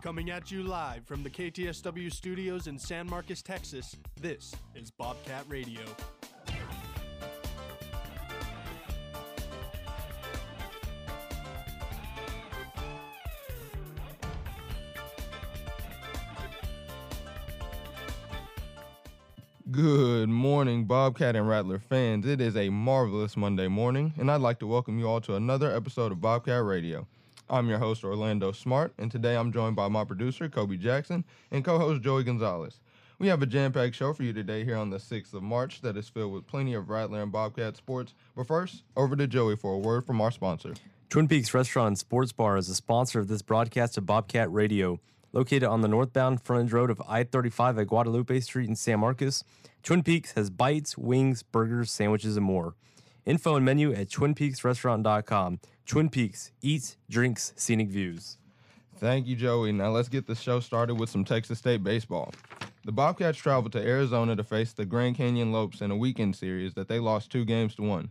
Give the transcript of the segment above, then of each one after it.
Coming at you live from the KTSW studios in San Marcos, Texas, this is Bobcat Radio. Good morning, Bobcat and Rattler fans. It is a marvelous Monday morning, and I'd like to welcome you all to another episode of Bobcat Radio. I'm your host, Orlando Smart, and today I'm joined by my producer, Kobe Jackson, and co host, Joey Gonzalez. We have a jam packed show for you today here on the 6th of March that is filled with plenty of Rattler and Bobcat sports. But first, over to Joey for a word from our sponsor. Twin Peaks Restaurant and Sports Bar is a sponsor of this broadcast of Bobcat Radio. Located on the northbound frontage road of I 35 at Guadalupe Street in San Marcos, Twin Peaks has bites, wings, burgers, sandwiches, and more. Info and menu at twinpeaksrestaurant.com. Twin Peaks, eats, drinks, scenic views. Thank you, Joey. Now let's get the show started with some Texas State baseball. The Bobcats traveled to Arizona to face the Grand Canyon Lopes in a weekend series that they lost two games to one.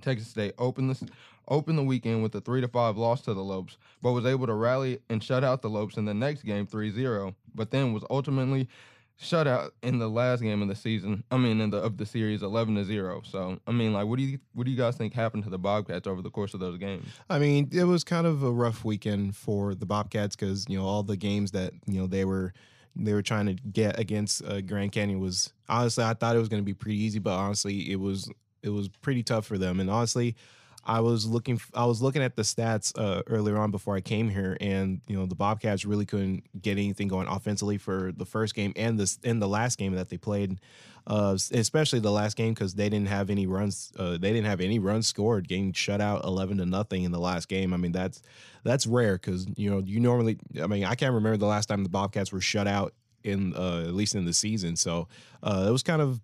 Texas State opened the opened the weekend with a 3 to 5 loss to the Lopes, but was able to rally and shut out the Lopes in the next game 3-0, but then was ultimately shut out in the last game of the season. I mean, in the of the series, eleven to zero. So, I mean, like, what do you what do you guys think happened to the Bobcats over the course of those games? I mean, it was kind of a rough weekend for the Bobcats because you know all the games that you know they were they were trying to get against uh, Grand Canyon was honestly I thought it was going to be pretty easy, but honestly it was it was pretty tough for them. And honestly, I was looking I was looking at the stats uh, earlier on before I came here, and you know the Bobcats really couldn't get anything going offensively for the first game and this in the last game that they played, uh, especially the last game because they didn't have any runs. Uh, they didn't have any runs scored, getting shut out eleven to nothing in the last game. I mean that's that's rare because you know you normally. I mean I can't remember the last time the Bobcats were shut out in uh, at least in the season. So uh, it was kind of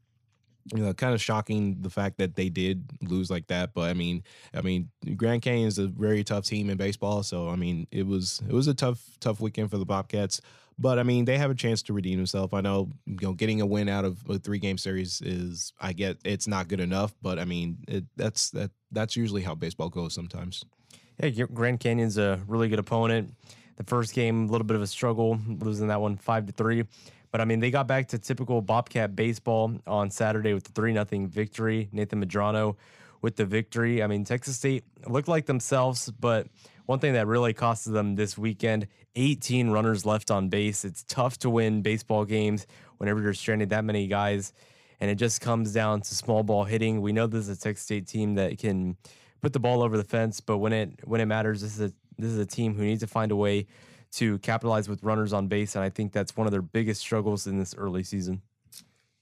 you know, kind of shocking the fact that they did lose like that. But I mean, I mean, Grand Canyon is a very tough team in baseball, so I mean, it was it was a tough tough weekend for the Bobcats. But I mean, they have a chance to redeem themselves. I know, you know, getting a win out of a three game series is, I get, it's not good enough. But I mean, it, that's that that's usually how baseball goes sometimes. Yeah, Grand Canyon's a really good opponent. The first game, a little bit of a struggle, losing that one five to three. But I mean, they got back to typical Bobcat baseball on Saturday with the 3 0 victory. Nathan Medrano with the victory. I mean, Texas State looked like themselves, but one thing that really costed them this weekend 18 runners left on base. It's tough to win baseball games whenever you're stranded that many guys. And it just comes down to small ball hitting. We know this is a Texas State team that can put the ball over the fence, but when it when it matters, this is a this is a team who needs to find a way to capitalize with runners on base, and I think that's one of their biggest struggles in this early season.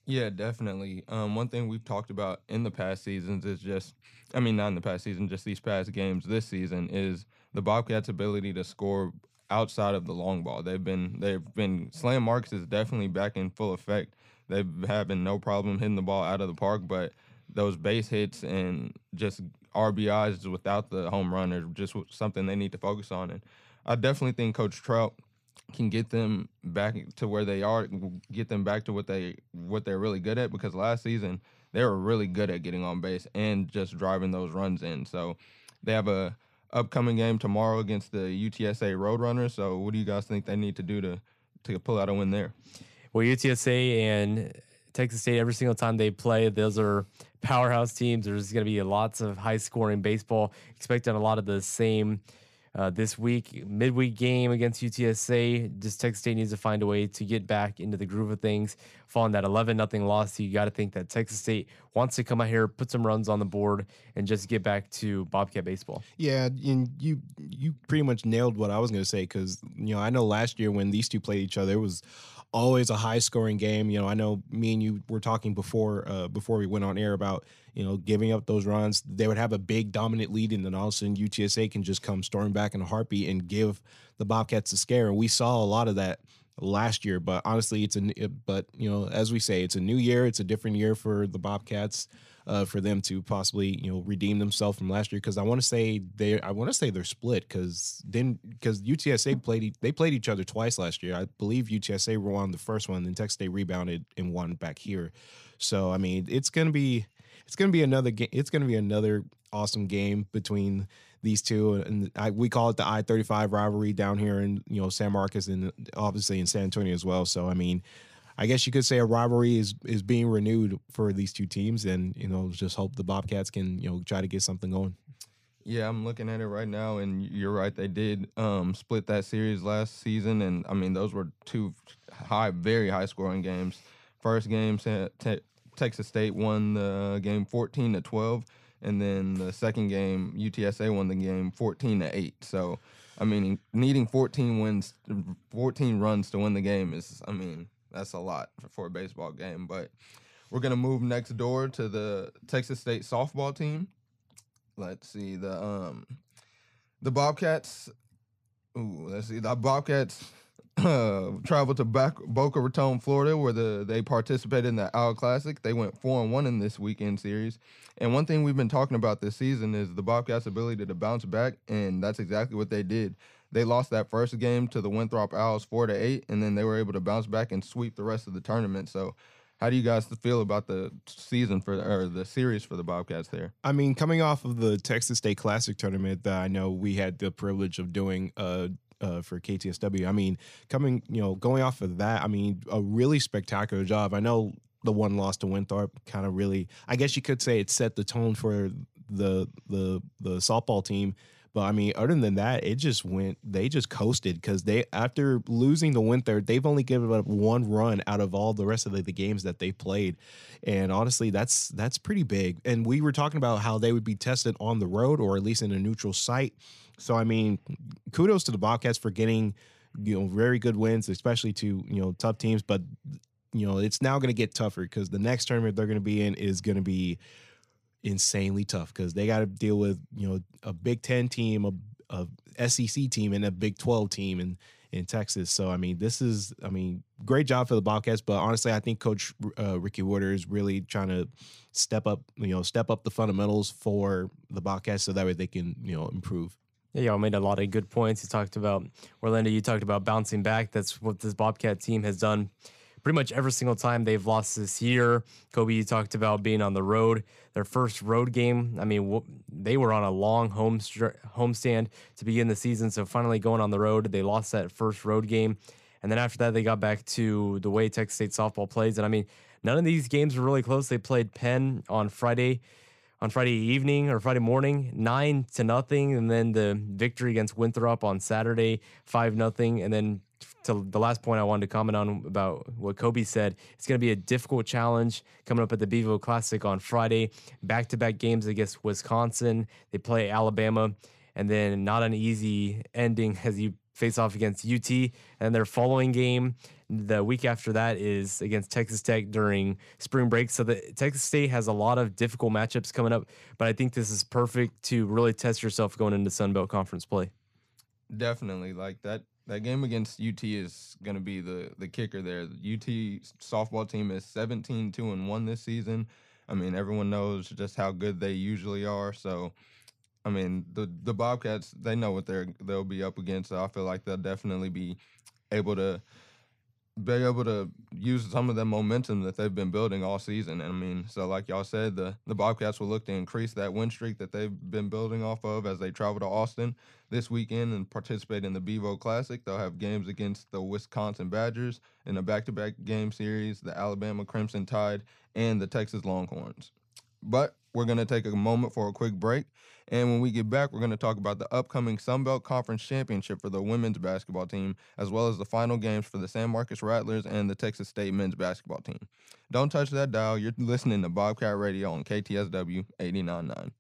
Yeah, definitely. Um, one thing we've talked about in the past seasons is just, I mean, not in the past season, just these past games this season is the Bobcats' ability to score outside of the long ball. They've been they've been Slam Marcos is definitely back in full effect. They've having no problem hitting the ball out of the park, but those base hits and just RBIs without the home run are just something they need to focus on. And I definitely think Coach Trout can get them back to where they are, get them back to what they what they're really good at. Because last season they were really good at getting on base and just driving those runs in. So they have a upcoming game tomorrow against the UTSA Roadrunners. So what do you guys think they need to do to to pull out a win there? Well, UTSA and Texas State every single time they play, those are powerhouse teams. There's going to be lots of high scoring baseball. Expecting a lot of the same uh, this week, midweek game against UTSA. Just Texas State needs to find a way to get back into the groove of things. Following that 11 nothing loss, you got to think that Texas State wants to come out here, put some runs on the board, and just get back to Bobcat baseball. Yeah, and you you pretty much nailed what I was going to say because you know I know last year when these two played each other, it was always a high scoring game. You know, I know me and you were talking before uh, before we went on air about you know giving up those runs. They would have a big dominant lead, and then all of a sudden UTSA can just come storming back in a heartbeat and give the Bobcats a scare. And we saw a lot of that last year. But honestly, it's a but you know as we say, it's a new year. It's a different year for the Bobcats uh, for them to possibly you know redeem themselves from last year because I want to say they I want to say they're split because then because UTSA played they played each other twice last year. I believe UTSA won the first one, then Texas State rebounded and won back here. So I mean, it's gonna be it's gonna be another game. It's gonna be another awesome game between these two, and I, we call it the I thirty five rivalry down here in you know San Marcos and obviously in San Antonio as well. So I mean, I guess you could say a rivalry is is being renewed for these two teams, and you know just hope the Bobcats can you know try to get something going. Yeah, I'm looking at it right now, and you're right. They did um, split that series last season, and I mean those were two high, very high scoring games. First game, te- Texas State won the game 14 to 12, and then the second game, UTSA won the game 14 to 8. So, I mean, needing 14 wins, 14 runs to win the game is, I mean, that's a lot for a baseball game. But we're gonna move next door to the Texas State softball team. Let's see the um the Bobcats. Ooh, let's see the Bobcats uh, traveled to back Boca Raton, Florida, where the they participated in the Owl Classic. They went four and one in this weekend series. And one thing we've been talking about this season is the Bobcats' ability to bounce back, and that's exactly what they did. They lost that first game to the Winthrop Owls four to eight, and then they were able to bounce back and sweep the rest of the tournament. So how do you guys feel about the season for or the series for the Bobcats there? I mean, coming off of the Texas State Classic tournament that I know we had the privilege of doing uh, uh, for KTSW. I mean, coming, you know, going off of that, I mean, a really spectacular job. I know the one loss to Winthrop kind of really, I guess you could say it set the tone for the the the softball team but I mean, other than that, it just went. They just coasted because they after losing the Winthrop, they've only given up one run out of all the rest of the, the games that they played, and honestly, that's that's pretty big. And we were talking about how they would be tested on the road or at least in a neutral site. So I mean, kudos to the Bobcats for getting you know very good wins, especially to you know tough teams. But you know it's now going to get tougher because the next tournament they're going to be in is going to be insanely tough because they got to deal with you know a Big Ten team, a, a SEC team, and a Big Twelve team in in Texas. So I mean, this is I mean, great job for the Bobcats. But honestly, I think Coach uh, Ricci Woodard is really trying to step up, you know, step up the fundamentals for the Bobcats so that way they can you know improve. Yeah, y'all made a lot of good points. You talked about Orlando. You talked about bouncing back. That's what this Bobcat team has done pretty much every single time they've lost this year. Kobe, you talked about being on the road. Their first road game, I mean, they were on a long home homestand to begin the season. So finally going on the road, they lost that first road game. And then after that, they got back to the way Texas State softball plays. And I mean, none of these games were really close. They played Penn on Friday on Friday evening or Friday morning, nine to nothing, and then the victory against Winthrop on Saturday, five nothing, and then to the last point I wanted to comment on about what Kobe said, it's going to be a difficult challenge coming up at the Bevo Classic on Friday. Back to back games against Wisconsin. They play Alabama, and then not an easy ending as you face off against UT. And their following game the week after that is against Texas Tech during spring break. So the Texas State has a lot of difficult matchups coming up, but I think this is perfect to really test yourself going into Sun Belt Conference play. Definitely, like that that game against UT is going to be the the kicker there. The UT softball team is 17 2 and 1 this season. I mean, everyone knows just how good they usually are. So, I mean, the the Bobcats, they know what they're they'll be up against. So I feel like they'll definitely be able to be able to use some of the momentum that they've been building all season. And I mean, so like y'all said, the the Bobcats will look to increase that win streak that they've been building off of as they travel to Austin this weekend and participate in the Bevo Classic. They'll have games against the Wisconsin Badgers in a back-to-back game series, the Alabama Crimson Tide, and the Texas Longhorns. But we're going to take a moment for a quick break. And when we get back, we're going to talk about the upcoming Sun Belt Conference Championship for the women's basketball team, as well as the final games for the San Marcos Rattlers and the Texas State men's basketball team. Don't touch that dial. You're listening to Bobcat Radio on KTSW 89.9.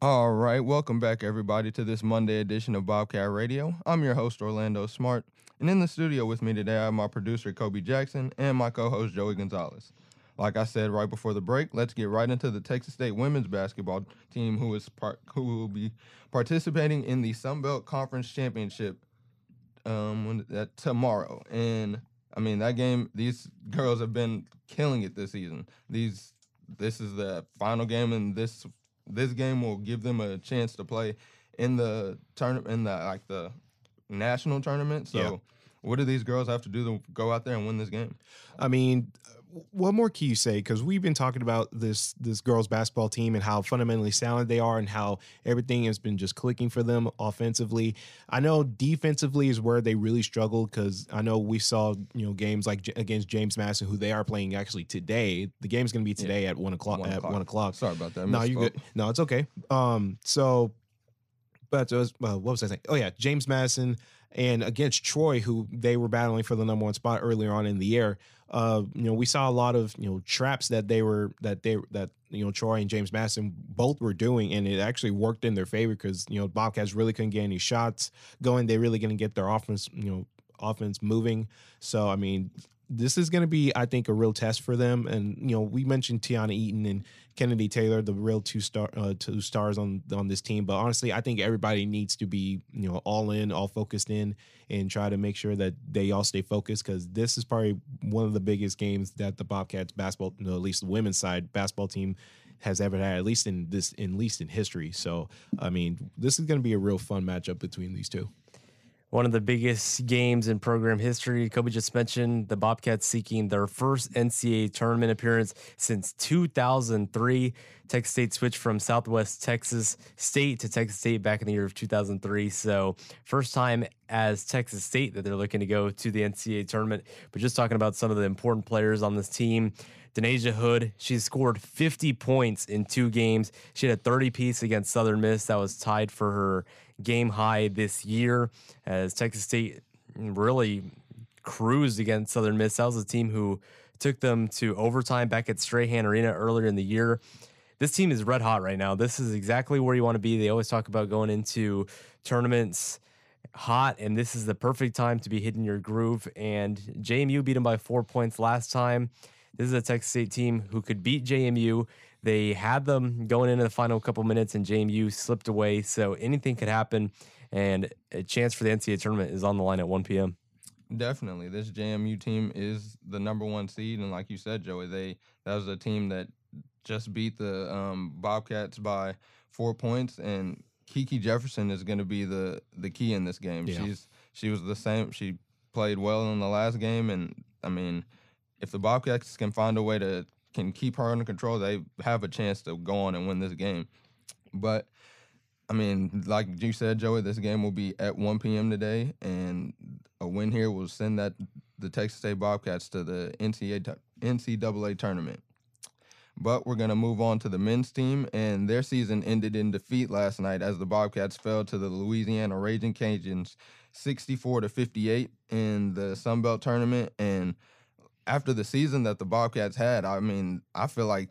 All right, welcome back, everybody, to this Monday edition of Bobcat Radio. I'm your host, Orlando Smart, and in the studio with me today, I have my producer, Kobe Jackson, and my co host, Joey Gonzalez. Like I said right before the break, let's get right into the Texas State women's basketball team who is part who will be participating in the Sun Belt Conference Championship um that tomorrow. And I mean that game these girls have been killing it this season. These this is the final game and this this game will give them a chance to play in the tournament in the like the national tournament. So yeah. what do these girls have to do to go out there and win this game? I mean, what more can you say? Because we've been talking about this this girls basketball team and how fundamentally sound they are, and how everything has been just clicking for them offensively. I know defensively is where they really struggled because I know we saw you know games like J- against James Madison, who they are playing actually today. The game's going to be today at one o'clock. One at o'clock. one o'clock. Sorry about that. No, you good. No, it's okay. Um, so, but was, uh, what was I saying? Oh yeah, James Madison and against Troy, who they were battling for the number one spot earlier on in the year. Uh, you know, we saw a lot of you know traps that they were that they that you know Troy and James Madison both were doing, and it actually worked in their favor because you know Bobcats really couldn't get any shots going. They really to get their offense, you know, offense moving. So I mean, this is going to be, I think, a real test for them. And you know, we mentioned Tiana Eaton and Kennedy Taylor, the real two star, uh, two stars on on this team. But honestly, I think everybody needs to be, you know, all in, all focused in, and try to make sure that they all stay focused because this is probably one of the biggest games that the Bobcats basketball, you know, at least the women's side basketball team has ever had, at least in this, in least in history. So, I mean, this is going to be a real fun matchup between these two. One of the biggest games in program history. Kobe just mentioned the Bobcats seeking their first NCAA tournament appearance since 2003. Texas State switched from Southwest Texas State to Texas State back in the year of 2003. So, first time as Texas State that they're looking to go to the NCAA tournament. But just talking about some of the important players on this team. Da'Nasia Hood, she's scored 50 points in two games. She had a 30 piece against Southern Miss that was tied for her game high this year as Texas State really cruised against Southern Miss. That was a team who took them to overtime back at Strahan Arena earlier in the year. This team is red hot right now. This is exactly where you want to be. They always talk about going into tournaments hot, and this is the perfect time to be hitting your groove. And JMU beat them by four points last time. This is a Texas State team who could beat JMU. They had them going into the final couple minutes, and JMU slipped away. So anything could happen, and a chance for the NCAA tournament is on the line at 1 p.m. Definitely, this JMU team is the number one seed, and like you said, Joey, they that was a team that just beat the um, Bobcats by four points, and Kiki Jefferson is going to be the the key in this game. Yeah. She's she was the same. She played well in the last game, and I mean, if the Bobcats can find a way to can keep her under control, they have a chance to go on and win this game. But I mean, like you said, Joey, this game will be at 1 p.m. today, and a win here will send that the Texas State Bobcats to the NCAA, NCAA tournament. But we're going to move on to the men's team, and their season ended in defeat last night as the Bobcats fell to the Louisiana Raging Cajuns 64 to 58 in the Sun Belt tournament. And after the season that the Bobcats had, I mean, I feel like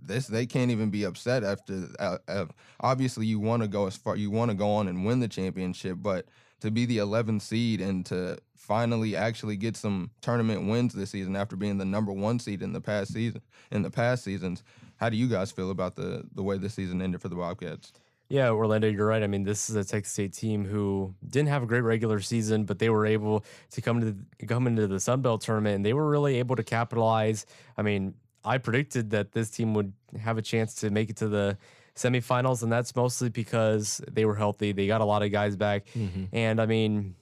this they can't even be upset after. Uh, uh, obviously, you want to go as far, you want to go on and win the championship, but to be the 11th seed and to finally actually get some tournament wins this season after being the number one seed in the past season in the past seasons, how do you guys feel about the the way the season ended for the Bobcats? Yeah, Orlando, you're right. I mean, this is a Texas State team who didn't have a great regular season, but they were able to come to the, come into the Sun Belt tournament, and they were really able to capitalize. I mean, I predicted that this team would have a chance to make it to the semifinals, and that's mostly because they were healthy. They got a lot of guys back, mm-hmm. and I mean,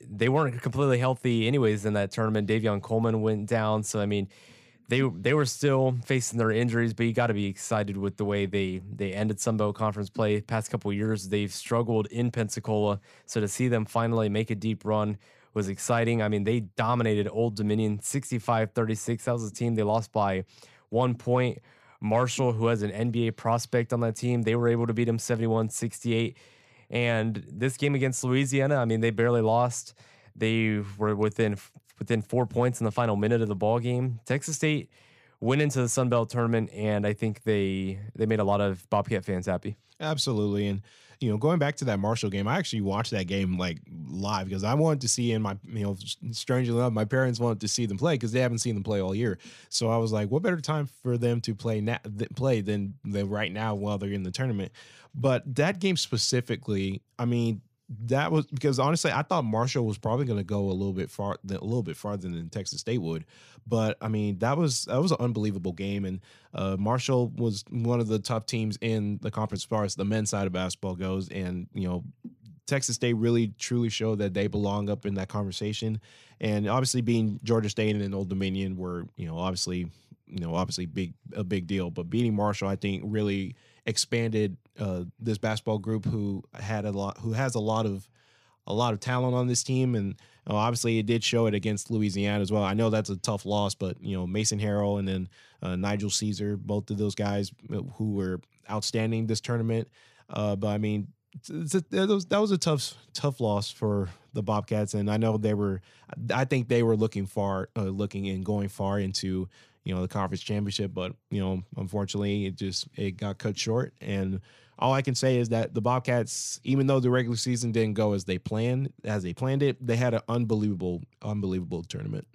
they weren't completely healthy anyways in that tournament. Davion Coleman went down, so I mean, they they were still facing their injuries, but you got to be excited with the way they they ended Sunbelt Conference play. Past couple years, they've struggled in Pensacola, so to see them finally make a deep run was exciting. I mean, they dominated Old Dominion 65-36. That was a team they lost by one point. Marshall, who has an NBA prospect on that team, they were able to beat them 71-68. And this game against Louisiana, I mean, they barely lost. They were within within four points in the final minute of the ball game. Texas State went into the Sun Belt tournament, and I think they they made a lot of Bobcat fans happy. Absolutely. And, you know, going back to that Marshall game, I actually watched that game like live because I wanted to see, and my, you know, strangely enough, my parents wanted to see them play because they haven't seen them play all year. So I was like, what better time for them to play na- play than, than right now while they're in the tournament? But that game specifically, I mean, that was because honestly, I thought Marshall was probably going to go a little bit far, a little bit farther than Texas State would. But I mean, that was that was an unbelievable game, and uh, Marshall was one of the top teams in the conference as far as the men's side of basketball goes. And you know, Texas State really truly showed that they belong up in that conversation. And obviously, being Georgia State and Old Dominion were, you know, obviously, you know, obviously big a big deal. But beating Marshall, I think, really expanded uh, this basketball group who had a lot, who has a lot of a lot of talent on this team, and obviously it did show it against Louisiana as well. I know that's a tough loss, but you know Mason Harrell and then uh, Nighael Ceaser, both of those guys uh, who were outstanding this tournament. Uh, but I mean, that was that was a tough tough loss for the Bobcats, and I know they were. I think they were looking far, uh, looking and going far into you know the conference championship, but you know unfortunately it just it got cut short. And all I can say is that the Bobcats, even though the regular season didn't go as they planned as they planned it, they had an unbelievable unbelievable tournament.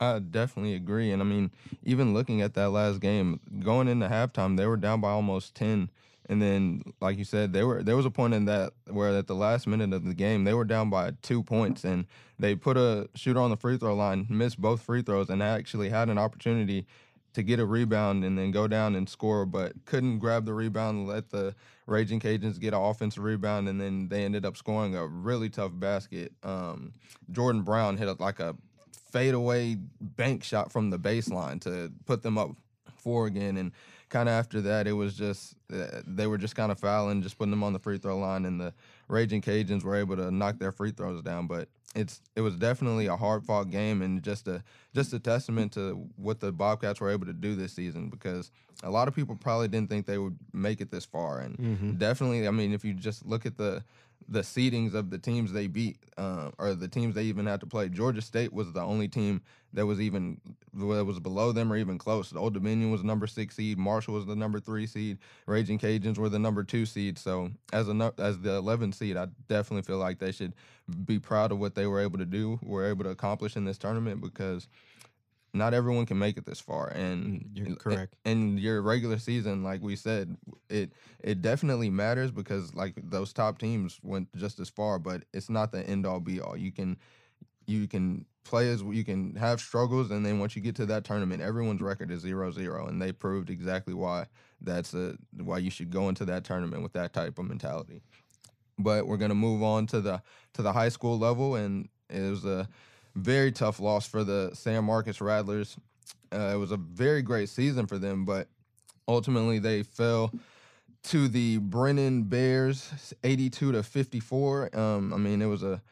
I definitely agree, and I mean even looking at that last game, going into halftime, they were down by almost ten and then, like you said, they were there was a point in that where at the last minute of the game they were down by two points, and they put a shooter on the free throw line, missed both free throws, and actually had an opportunity to get a rebound and then go down and score, but couldn't grab the rebound, let the Raging Cajuns get an offensive rebound, and then they ended up scoring a really tough basket. Um, Jordan Brown hit a, like a fadeaway bank shot from the baseline to put them up four again, and kind of after that, it was just they were just kind of fouling, just putting them on the free throw line, and the Raging Cajuns were able to knock their free throws down. But it's it was definitely a hard fought game, and just a just a testament to what the Bobcats were able to do this season because a lot of people probably didn't think they would make it this far, and mm-hmm. definitely, I mean, if you just look at the the seedings of the teams they beat uh, or the teams they even had to play. Georgia State was the only team that was even that was below them or even close. The Old Dominion was the number six seed. Marshall was the number three seed. Raging Cajuns were the number two seed. So as a as the 11th seed, I definitely feel like they should be proud of what they were able to do, were able to accomplish in this tournament because not everyone can make it this far and mm, you're correct and your regular season like we said it it definitely matters because like those top teams went just as far but it's not the end all be all you can you can play as you can have struggles and then once you get to that tournament everyone's record is zero zero and they proved exactly why that's a why you should go into that tournament with that type of mentality but we're going to move on to the to the high school level and it was a very tough loss for the San Marcos Rattlers. Uh, it was a very great season for them, but ultimately they fell to the Brennan Bears, 82 to 54. Um, I mean, it was a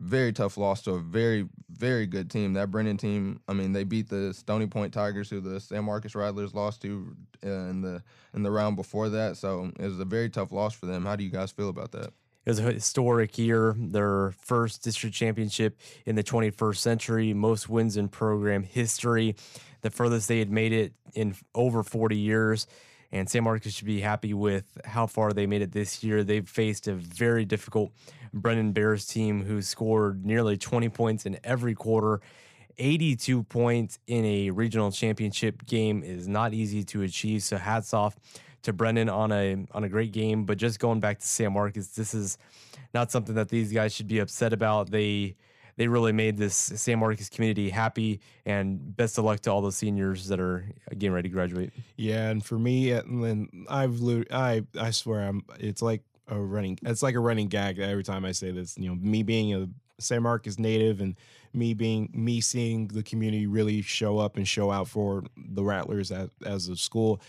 very tough loss to a very, very good team. That Brennan team, I mean, they beat the Stony Point Tigers, who the San Marcos Rattlers lost to uh, in the in the round before that. So it was a very tough loss for them. How do you guys feel about that? It was a historic year, their first district championship in the 21st century, most wins in program history, the furthest they had made it in over 40 years. And San Marcos should be happy with how far they made it this year. They've faced a very difficult Brennan Bears team who scored nearly 20 points in every quarter. 82 points in a regional championship game is not easy to achieve. So hats off to Brennan on a on a great game. But just going back to San Marcos, this is not something that these guys should be upset about. They they really made this San Marcos community happy, and best of luck to all the seniors that are getting ready to graduate. Yeah, and for me, and I've I I swear I'm it's like a running it's like a running gag every time I say this. You know, me being a San Marcos native and me being me seeing the community really show up and show out for the Rattlers as, as a school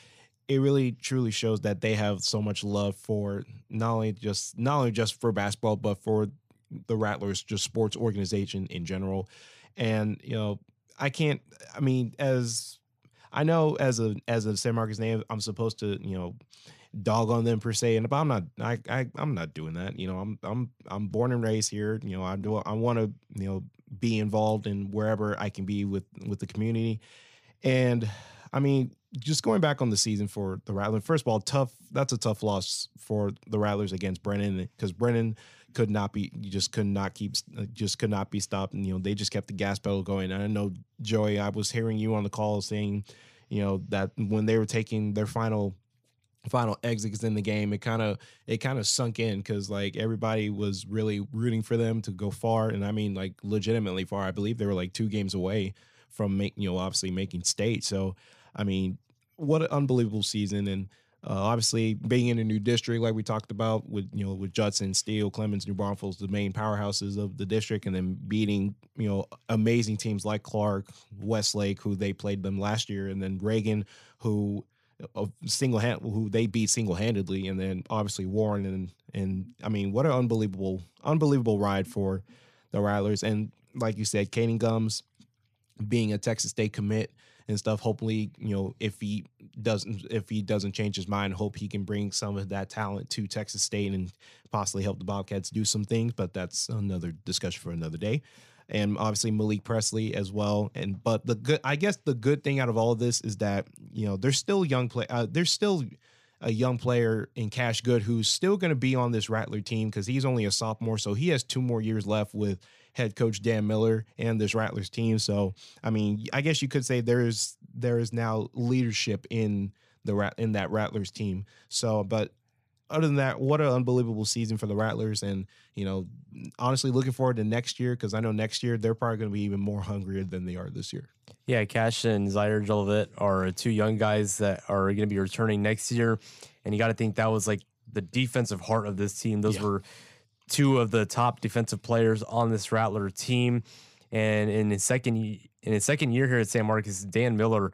it really truly shows that they have so much love for not only just not only just for basketball but for the Rattlers just sports organization in general and you know I can't I mean as I know as a as a San Marcos native I'm supposed to you know dog on them per se and but I'm not I, I I'm not doing that you know I'm I'm I'm born and raised here you know I do I want to you know be involved in wherever I can be with with the community and I mean just going back on the season for the Rattlers, first of all, tough. That's a tough loss for the Rattlers against Brennan because Brennan could not be, you just could not keep, uh, just could not be stopped. And, you know, they just kept the gas pedal going. And I know, Joey, I was hearing you on the call saying, you know, that when they were taking their final final exits in the game it kind of it kind of sunk in because like everybody was really rooting for them to go far and i mean like legitimately far i believe they were like two games away from making you know obviously making state so i mean what an unbelievable season. And Uh, obviously, being in a new district, like we talked about, with you know with Judson, Steele, Clemens, New Braunfels, the main powerhouses of the district, and then beating you know amazing teams like Clark, Westlake, who they played them last year, and then Reagan, who uh, single hand who they beat single handedly, and then obviously Warren and and I mean what an unbelievable unbelievable ride for the Rattlers, and like you said, Kaden Gumbs being a Texas State commit and stuff. Hopefully, you know, if he doesn't if he doesn't change his mind, hope he can bring some of that talent to Texas State and possibly help the Bobcats do some things. But that's another discussion for another day. And obviously Malik Presley as well. And but the good, I guess the good thing out of all of this is that you know there's still young play. Uh, there's still a young player in Cash Good who's still going to be on this Rattler team because he's only a sophomore, so he has two more years left with head coach Dan Miller and this Rattlers team. So, I mean, I guess you could say there is there is now leadership in the in that Rattlers team. So, but other than that, what an unbelievable season for the Rattlers, and you know, honestly, looking forward to next year because I know next year they're probably going to be even more hungrier than they are this year. Yeah, Cash and Zaire Jolivet are two young guys that are going to be returning next year, and you got to think that was like the defensive heart of this team. Those yeah. were two of the top defensive players on this Rattler team. And in his second in his second year here at San Marcos, Dan Miller,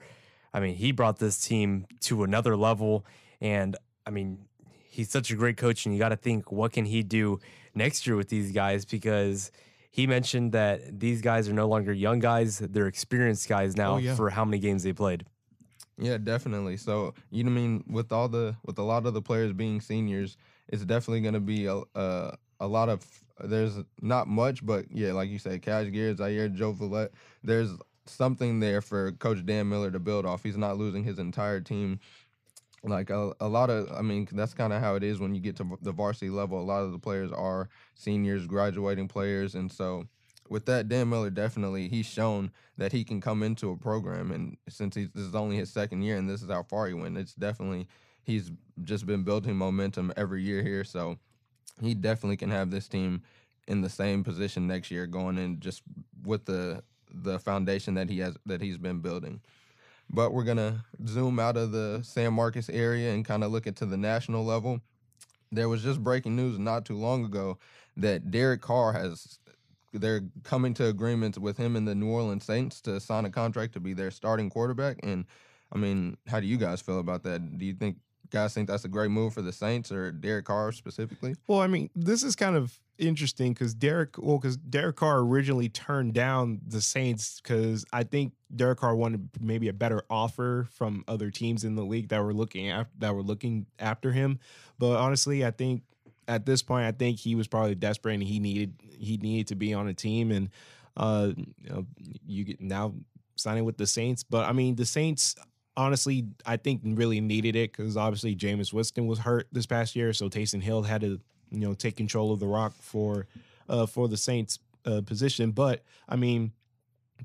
I mean, he brought this team to another level. And I mean, he's such a great coach, and you got to think what can he do next year with these guys because he mentioned that these guys are no longer young guys; they're experienced guys now oh, yeah. for how many games they played. Yeah, definitely. So you know, I mean, with all the with a lot of the players being seniors, it's definitely going to be a, a a lot of there's not much, but yeah, like you said, Cash Gear, Zaire, Jolivet, there's something there for Coach Dan Miller to build off. He's not losing his entire team. Like a, a lot of, I mean, that's kind of how it is when you get to the varsity level. A lot of the players are seniors, graduating players, and so with that, Dan Miller definitely he's shown that he can come into a program, and since he's, this is only his second year, and this is how far he went, it's definitely he's just been building momentum every year here. So he definitely can have this team in the same position next year going in just with the the foundation that he has that he's been building. But we're gonna zoom out of the San Marcos area and kind of look at to the national level. There was just breaking news not too long ago that Derek Carr has they're coming to agreements with him and the New Orleans Saints to sign a contract to be their starting quarterback. And I mean, how do you guys feel about that? Do you think guys think that's a great move for the Saints or Derek Carr specifically? Well, I mean, this is kind of interesting because Derek, well, because Derek Carr originally turned down the Saints because I think Derek Carr wanted maybe a better offer from other teams in the league that were looking at that were looking after him. But honestly, I think at this point, I think he was probably desperate and he needed he needed to be on a team and uh you, know, you get now signing with the Saints. But I mean, the Saints honestly, I think really needed it because obviously Jameis Winston was hurt this past year, so Taysom Hill had to you know take control of the rock for uh, for the Saints uh, position. But I mean,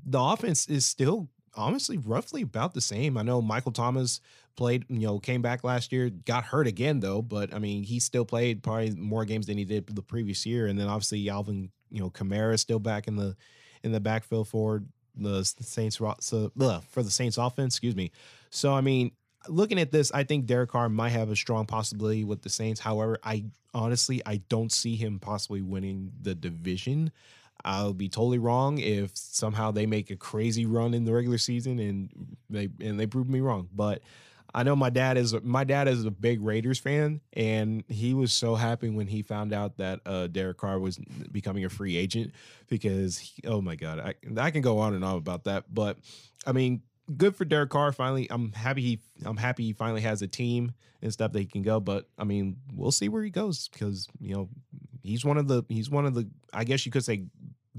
the offense is still honestly roughly about the same. I know Michael Thomas played, you know, came back last year, got hurt again though, but I mean, he still played probably more games than he did the previous year. And then obviously Alvin, you know, Kamara still back in the in the backfield for the Saints so, ugh, for the Saints offense, excuse me. So I mean, looking at this, I think Derek Carr might have a strong possibility with the Saints. However, I honestly I don't see him possibly winning the division. I'll be totally wrong if somehow they make a crazy run in the regular season and they and they prove me wrong. But I know my dad is my dad is a big Raiders fan, and he was so happy when he found out that uh, Derek Carr was becoming a free agent because he, oh my god, I I can go on and on about that, but I mean good for Derek Carr. Finally, I'm happy he I'm happy he finally has a team and stuff that he can go. But I mean, we'll see where he goes because you know he's one of the he's one of the I guess you could say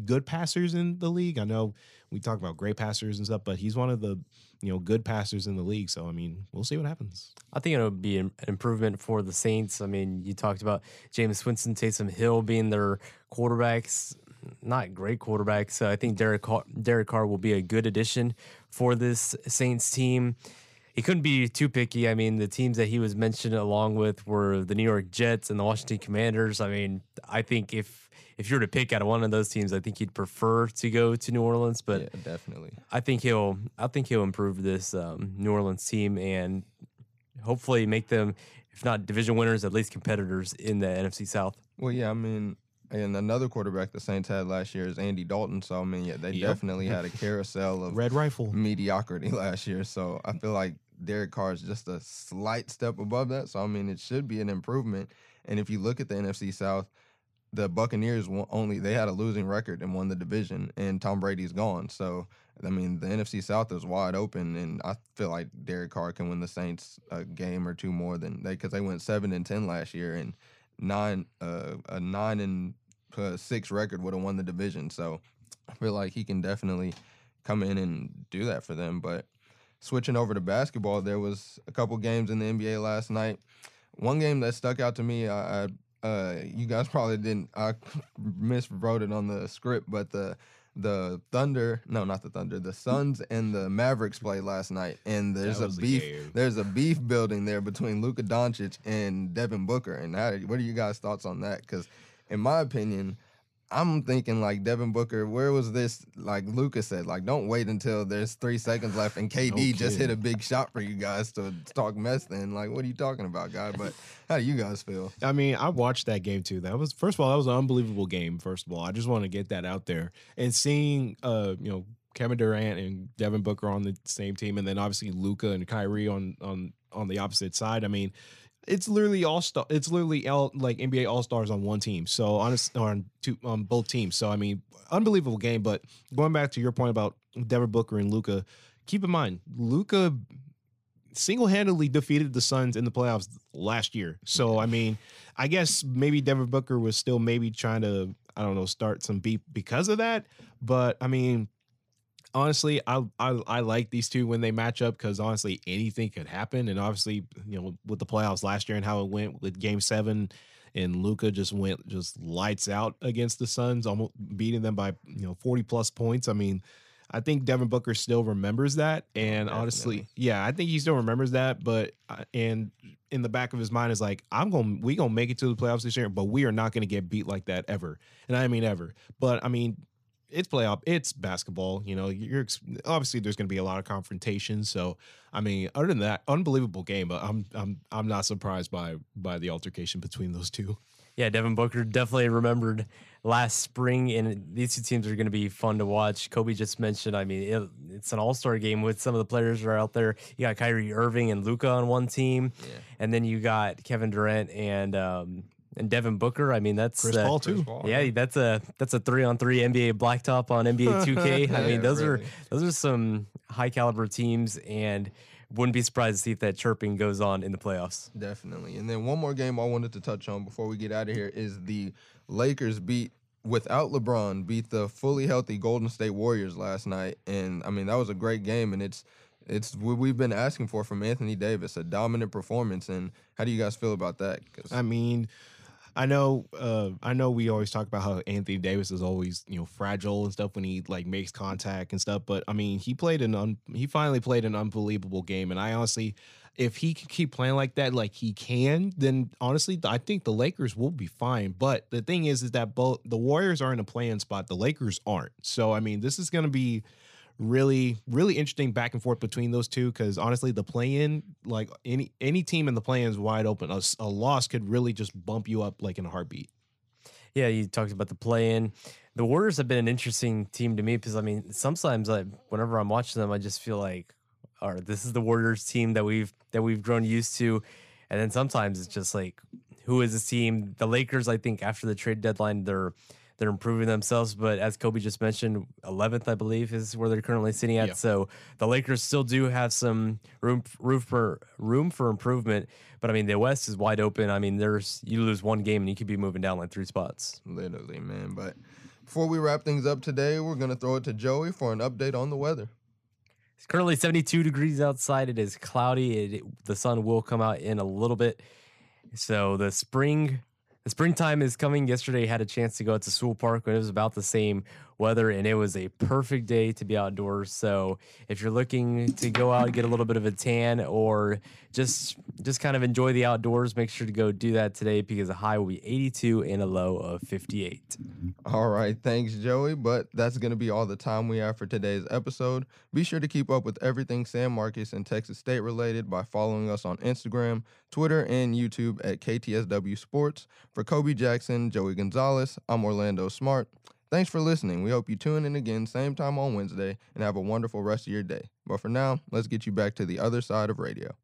good passers in the league. I know we talk about great passers and stuff, but he's one of the you know good passers in the league. So I mean, we'll see what happens. I think it'll be an improvement for the Saints. I mean, you talked about Jameis Winston, Taysom Hill being their quarterbacks not great quarterback. So I think Derek Carr, Derek Carr will be a good addition for this Saints team. He couldn't be too picky. I mean, the teams that he was mentioned along with were the New York Jets and the Washington Commanders. I mean, I think if if you were to pick out of one of those teams, I think he'd prefer to go to New Orleans. But yeah, definitely, I think he'll I think he'll improve this um, New Orleans team and hopefully make them, if not division winners, at least competitors in the NFC South. Well, yeah, I mean, and another quarterback the Saints had last year is Andy Dalton. So I mean, yeah, they Yep. definitely had a carousel of Red Rifle. mediocrity last year. So I feel like Derek Carr is just a slight step above that. So I mean, it should be an improvement. And if you look at the NFC South, the Buccaneers only they had a losing record and won the division, and Tom Brady's gone. So I mean, the NFC South is wide open, and I feel like Derek Carr can win the Saints a game or two more than they because they went seven and ten last year, and nine uh, a nine and uh, six record would have won the division. So I feel like he can definitely come in and do that for them. But switching over to basketball, there was a couple games in the NBA last night. One game that stuck out to me, I, I uh, you guys probably didn't. I miswrote it on the script, but the the Thunder, no, not the Thunder, the Suns and the Mavericks played last night, and there's a beef. game. there's a beef building there between Luka Doncic and Devin Booker. And how, what are you guys' thoughts on that? Because in my opinion, I'm thinking like Devin Booker. Where was this? Like Luka said, like don't wait until there's three seconds left and KD just hit a big shot for you guys to talk mess. Then like, what are you talking about, guy? But how do you guys feel? I mean, I watched that game too. That was first of all, that was an unbelievable game. First of all, I just want to get that out there and seeing, uh, you know, Kevin Durant and Devin Booker on the same team, and then obviously Luka and Kyrie on on on the opposite side. I mean, it's literally all star. It's literally all like NBA All Stars on one team. So honest on two on both teams. So I mean, unbelievable game. But going back to your point about Devin Booker and Luka, keep in mind Luka single-handedly defeated the Suns in the playoffs last year. So I mean, I guess maybe Devin Booker was still maybe trying to I don't know start some beef because of that. But I mean, honestly, I I, I like these two when they match up because honestly, anything could happen. And obviously, you know, with the playoffs last year and how it went with Game Seven. And Luka just went just lights out against the Suns, almost beating them by you know 40 plus points. I mean, I think Devin Booker still remembers that, and honestly, yeah, I think he still remembers that. But uh, and in the back of his mind is like, I'm going, to we gonna make it to the playoffs this year, but we are not gonna get beat like that ever, and I mean ever. But I mean, it's playoff, it's basketball. You know, you're obviously there's gonna be a lot of confrontation. So I mean, other than that, unbelievable game. But I'm I'm I'm not surprised by by the altercation between those two. Yeah, Devin Booker definitely remembered last spring, and these two teams are going to be fun to watch. Kobe just mentioned, I mean, it, it's an all star game with some of the players that are out there. You got Kyrie Irving and Luka on one team, and then you got Kevin Durant and um, and Devin Booker. I mean, that's Chris uh, Paul too. Yeah, that's a that's a three on three NBA blacktop on NBA 2K. I Yeah, mean, those really. are those are some high caliber teams, and wouldn't be surprised to see if that chirping goes on in the playoffs. Definitely. And then one more game I wanted to touch on before we get out of here is the Lakers beat without LeBron beat the fully healthy Golden State Warriors last night and I mean that was a great game and it's it's what we've been asking for from Anthony Davis, a dominant performance and how do you guys feel about that? I mean, I know, uh, I know. We always talk about how Anthony Davis is always, you know, fragile and stuff when he like makes contact and stuff. But I mean, he played an un- he finally played an unbelievable game, and I honestly, if he can keep playing like that, like he can, then honestly, I think the Lakers will be fine. But the thing is, is that both the Warriors are in a playing spot, the Lakers aren't. So I mean, this is going to be really really interesting back and forth between those two because honestly the play-in like any any team in the play-in is wide open a, a, loss could really just bump you up like in a heartbeat Yeah, you talked about the play in. The Warriors have been an interesting team to me because I mean, sometimes like whenever I'm watching them, I just feel like, all right, this is the Warriors team that we've that we've grown used to. And then sometimes it's just like, who is this team? The Lakers, I think, after the trade deadline, they're they're improving themselves. But as Kobe just mentioned, 11th, I believe, is where they're currently sitting at. Yeah. So the Lakers still do have some room room for room for improvement. But I mean, the West is wide open. I mean, there's you lose one game and you could be moving down like three spots. Literally, man. But before we wrap things up today, we're gonna throw it to Joey for an update on the weather. It's currently 72 degrees outside. It is cloudy. It, it- the sun will come out in a little bit. So the spring, the springtime is coming. Yesterday, had a chance to go out to Sewell Park, but it was about the same weather, and it was a perfect day to be outdoors. So if you're looking to go out and get a little bit of a tan or just just kind of enjoy the outdoors, make sure to go do that today because the high will be 82 and a low of 58. All right, thanks, Joey. But that's going to be all the time we have for today's episode. Be sure to keep up with everything San Marcos and Texas State related by following us on Instagram, Twitter, and YouTube at KTSW Sports. For Kobe Jackson, Joey Gonzalez, I'm Orlando Smart. Thanks for listening. We hope you tune in again same time on Wednesday and have a wonderful rest of your day. But for now, let's get you back to the other side of radio.